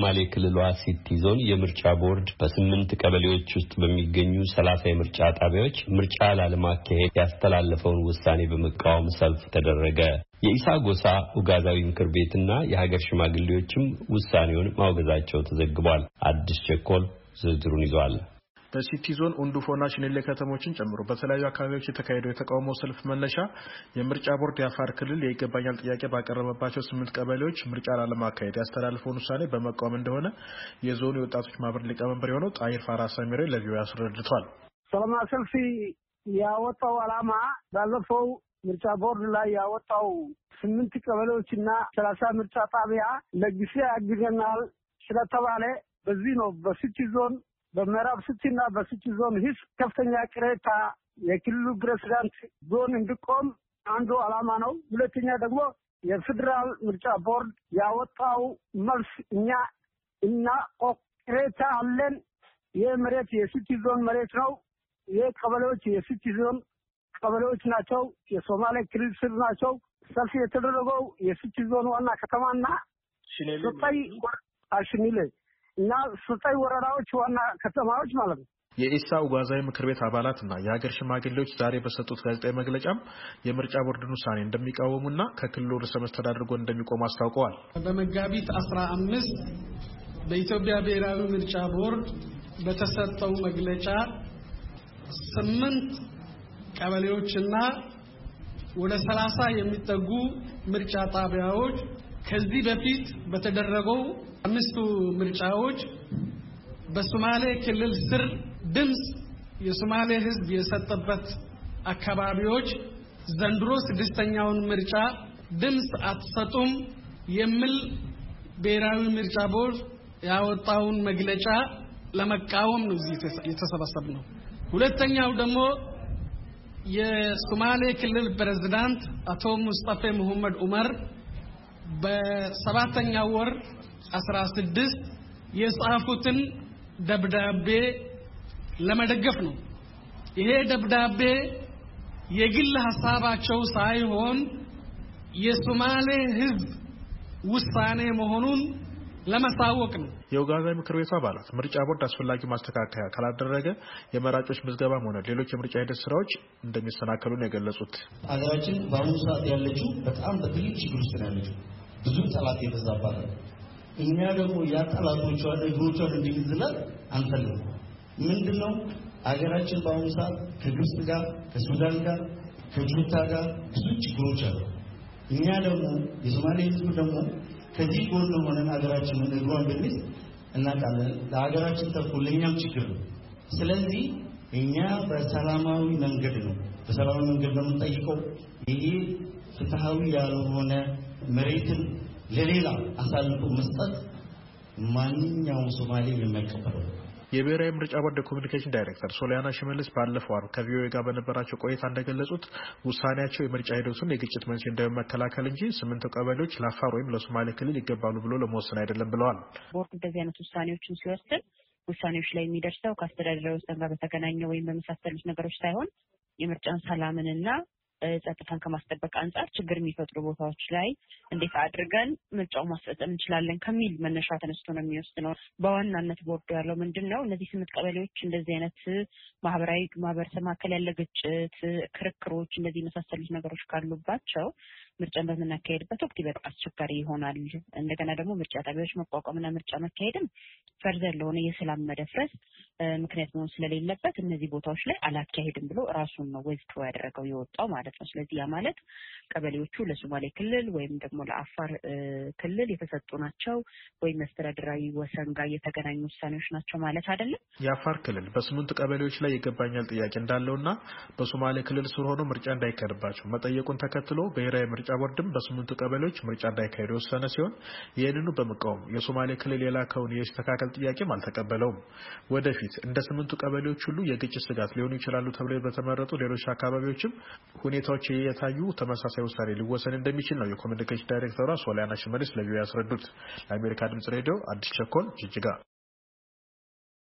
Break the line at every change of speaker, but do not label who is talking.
በሶማሌ ክልል ሲቲ ዞን የምርጫ ቦርድ በስምንት ቀበሌዎች ውስጥ በሚገኙ ሰላሳ የምርጫ ጣቢያዎች ምርጫ ላለማካሄድ ያስተላለፈውን ውሳኔ በመቃወም ሰልፍ ተደረገ። የኢሳ ጎሳ ኡጋዛዊ ምክር ቤትና የሀገር ሽማግሌዎችም ውሳኔውን ማውገዛቸው ተዘግቧል። አዲስ ቸኮል ዝርዝሩን ይዟል።
በሲቲ ዞን ኡንዱፎና ሽኔሌ ከተሞችን ጨምሮ በተለያዩ አካባቢዎች የተካሄደው የተቃውሞ ሰልፍ መነሻ የምርጫ ቦርድ የአፋር ክልል የይገባኛል ጥያቄ ባቀረበባቸው ስምንት ቀበሌዎች ምርጫ ላለማካሄድ ያስተላለፈውን ውሳኔ በመቃወም እንደሆነ የዞኑ የወጣቶች ማህበር ሊቀመንበር የሆነው ጣይር ፋራ ሰሚሬ ለቪኦኤ አስረድቷል።
ሰላማዊ ሰልፍ ያወጣው ዓላማ ባለፈው ምርጫ ቦርድ ላይ ያወጣው ስምንት ቀበሌዎችና ሰላሳ ምርጫ ጣቢያ ለጊዜ አግዘናል ስለተባለ በዚህ ነው በሲቲ ዞን በምዕራብ ስቲና በስቲ ዞን ሂስ ከፍተኛ ቅሬታ የክልሉ ፕሬዚዳንት ዞን እንዲቆም አንዱ ዓላማ ነው። ሁለተኛ ደግሞ የፌዴራል ምርጫ ቦርድ ያወጣው መልስ እኛ እና ቅሬታ አለን። ይህ መሬት የሲቲ ዞን መሬት ነው። ይህ ቀበሌዎች የሲቲ ዞን ቀበሌዎች ናቸው። የሶማሌ ክልል ስር ናቸው። ሰልፍ የተደረገው የሲቲ ዞን ዋና ከተማና ዘጠኝ ሽኒሌ እና ዘጠኝ ወረዳዎች ዋና ከተማዎች ማለት ነው።
የኢሳ ኡጋዛዊ ምክር ቤት አባላት እና የሀገር ሽማግሌዎች ዛሬ በሰጡት ጋዜጣዊ መግለጫም የምርጫ ቦርድን ውሳኔ እንደሚቃወሙና ከክልሉ ርዕሰ መስተዳድር ጎን እንደሚቆሙ አስታውቀዋል።
በመጋቢት አስራ አምስት በኢትዮጵያ ብሔራዊ ምርጫ ቦርድ በተሰጠው መግለጫ ስምንት ቀበሌዎችና ወደ ሰላሳ የሚጠጉ ምርጫ ጣቢያዎች ከዚህ በፊት በተደረገው አምስቱ ምርጫዎች በሶማሌ ክልል ስር ድምፅ የሶማሌ ሕዝብ የሰጠበት አካባቢዎች ዘንድሮ ስድስተኛውን ምርጫ ድምፅ አትሰጡም የሚል ብሔራዊ ምርጫ ቦርድ ያወጣውን መግለጫ ለመቃወም ነው እዚህ የተሰበሰብ ነው። ሁለተኛው ደግሞ የሶማሌ ክልል ፕሬዝዳንት አቶ ሙስጠፌ መሐመድ ዑመር በሰባተኛው ወር አስራ ስድስት የጻፉትን ደብዳቤ ለመደገፍ ነው። ይሄ ደብዳቤ የግል ሀሳባቸው ሳይሆን የሶማሌ ሕዝብ ውሳኔ መሆኑን ለማሳወቅ ነው።
የኡጋዛ ምክር ቤቱ አባላት ምርጫ ቦርድ አስፈላጊ ማስተካከያ ካላደረገ የመራጮች ምዝገባም ሆነ ሌሎች የምርጫ ሂደት ስራዎች እንደሚሰናከሉ ነው የገለጹት።
ሀገራችን በአሁኑ ሰዓት ያለችው በጣም በትልቅ ችግር ውስጥ ነው ያለችው። ብዙ ጠላት የበዛባት ነው። እኛ ደግሞ ያ ጠላቶቿን እግሮቿን እንዲይዝላት አንፈልግም። ምንድን ነው ሀገራችን በአሁኑ ሰዓት ከግብፅ ጋር ከሱዳን ጋር ከጁንታ ጋር ብዙ ችግሮች አሉ። እኛ ደግሞ የሶማሌ ህዝብ ደግሞ ከዚህ ጎን ሆነን ሀገራችንን እግሯን ብንይዝ እናውቃለን። ለሀገራችን ተርፎ ለእኛም ችግር ነው። ስለዚህ እኛ በሰላማዊ መንገድ ነው በሰላማዊ መንገድ ነው የምንጠይቀው። ይሄ ፍትሐዊ ያልሆነ መሬትን ለሌላ አሳልፎ መስጠት ማንኛውም ሶማሌ የማይቀበለው
የብሔራዊ ምርጫ ቦርድ communication ዳይሬክተር ሶሊያና ሽመልስ ባለፈው አርብ ከቪኦኤ ጋር በነበራቸው ቆይታ እንደገለጹት ውሳኔያቸው የምርጫ ሂደቱን የግጭት መንስኤ ለመከላከል እንጂ ስምንቱ ቀበሌዎች ለአፋር ወይም ለሶማሌ ክልል ይገባሉ ብሎ ለመወሰን አይደለም ብለዋል።
ቦርድ እንደዚህ አይነት ውሳኔዎችን ሲወስን ውሳኔዎች ላይ የሚደርሰው ከአስተዳደራዊ ወሰን ጋር በተገናኘ ወይም በመሳሰሉት ነገሮች ሳይሆን የምርጫን ሰላምንና ጸጥታን ከማስጠበቅ አንጻር ችግር የሚፈጥሩ ቦታዎች ላይ እንዴት አድርገን ምርጫው ማስፈጸም እንችላለን ከሚል መነሻ ተነስቶ ነው የሚወስነው። በዋናነት ቦርዱ ያለው ምንድን ነው? እነዚህ ስምንት ቀበሌዎች እንደዚህ አይነት ማህበራዊ ማህበረሰብ መካከል ያለ ግጭት፣ ክርክሮች፣ እንደዚህ የመሳሰሉት ነገሮች ካሉባቸው ምርጫን በምናካሄድበት ወቅት ይበጣ አስቸጋሪ ይሆናል። እንደገና ደግሞ ምርጫ ጣቢያዎች መቋቋምና ምርጫ መካሄድም ፈርዘር ለሆነ የሰላም መደፍረስ ምክንያት መሆን ስለሌለበት እነዚህ ቦታዎች ላይ አላካሄድም ብሎ ራሱን ነው ወዝድሮ ያደረገው የወጣው ማለት ነው። ስለዚህ ያ ማለት ቀበሌዎቹ ለሶማሌ ክልል ወይም ደግሞ ለአፋር ክልል የተሰጡ ናቸው ወይም መስተዳድራዊ ወሰን ጋር የተገናኙ ውሳኔዎች ናቸው ማለት አይደለም።
የአፋር ክልል በስምንቱ ቀበሌዎች ላይ ይገባኛል ጥያቄ እንዳለውና በሶማሌ ክልል ስር ሆኖ ምርጫ እንዳይካሄድባቸው መጠየቁን ተከትሎ ብሔራዊ ምርጫ ቦርድም በስምንቱ ቀበሌዎች ምርጫ እንዳይካሄድ የወሰነ ሲሆን ይህንኑ በመቃወም የሶማሌ ክልል የላከውን የስተካከል ጥያቄም አልተቀበለውም። ወደፊት እንደ ስምንቱ ቀበሌዎች ሁሉ የግጭት ስጋት ሊሆኑ ይችላሉ ተብለው በተመረጡ ሌሎች አካባቢዎችም ሁኔታዎች የታዩ ተመሳሳይ ውሳኔ ሊወሰን እንደሚችል ነው የኮሚኒኬሽን ዳይሬክተሯ ሶሊያና ሽመልስ ለቪኦኤ ያስረዱት። ለአሜሪካ ድምጽ ሬዲዮ አዲስ ቸኮል ጅጅጋ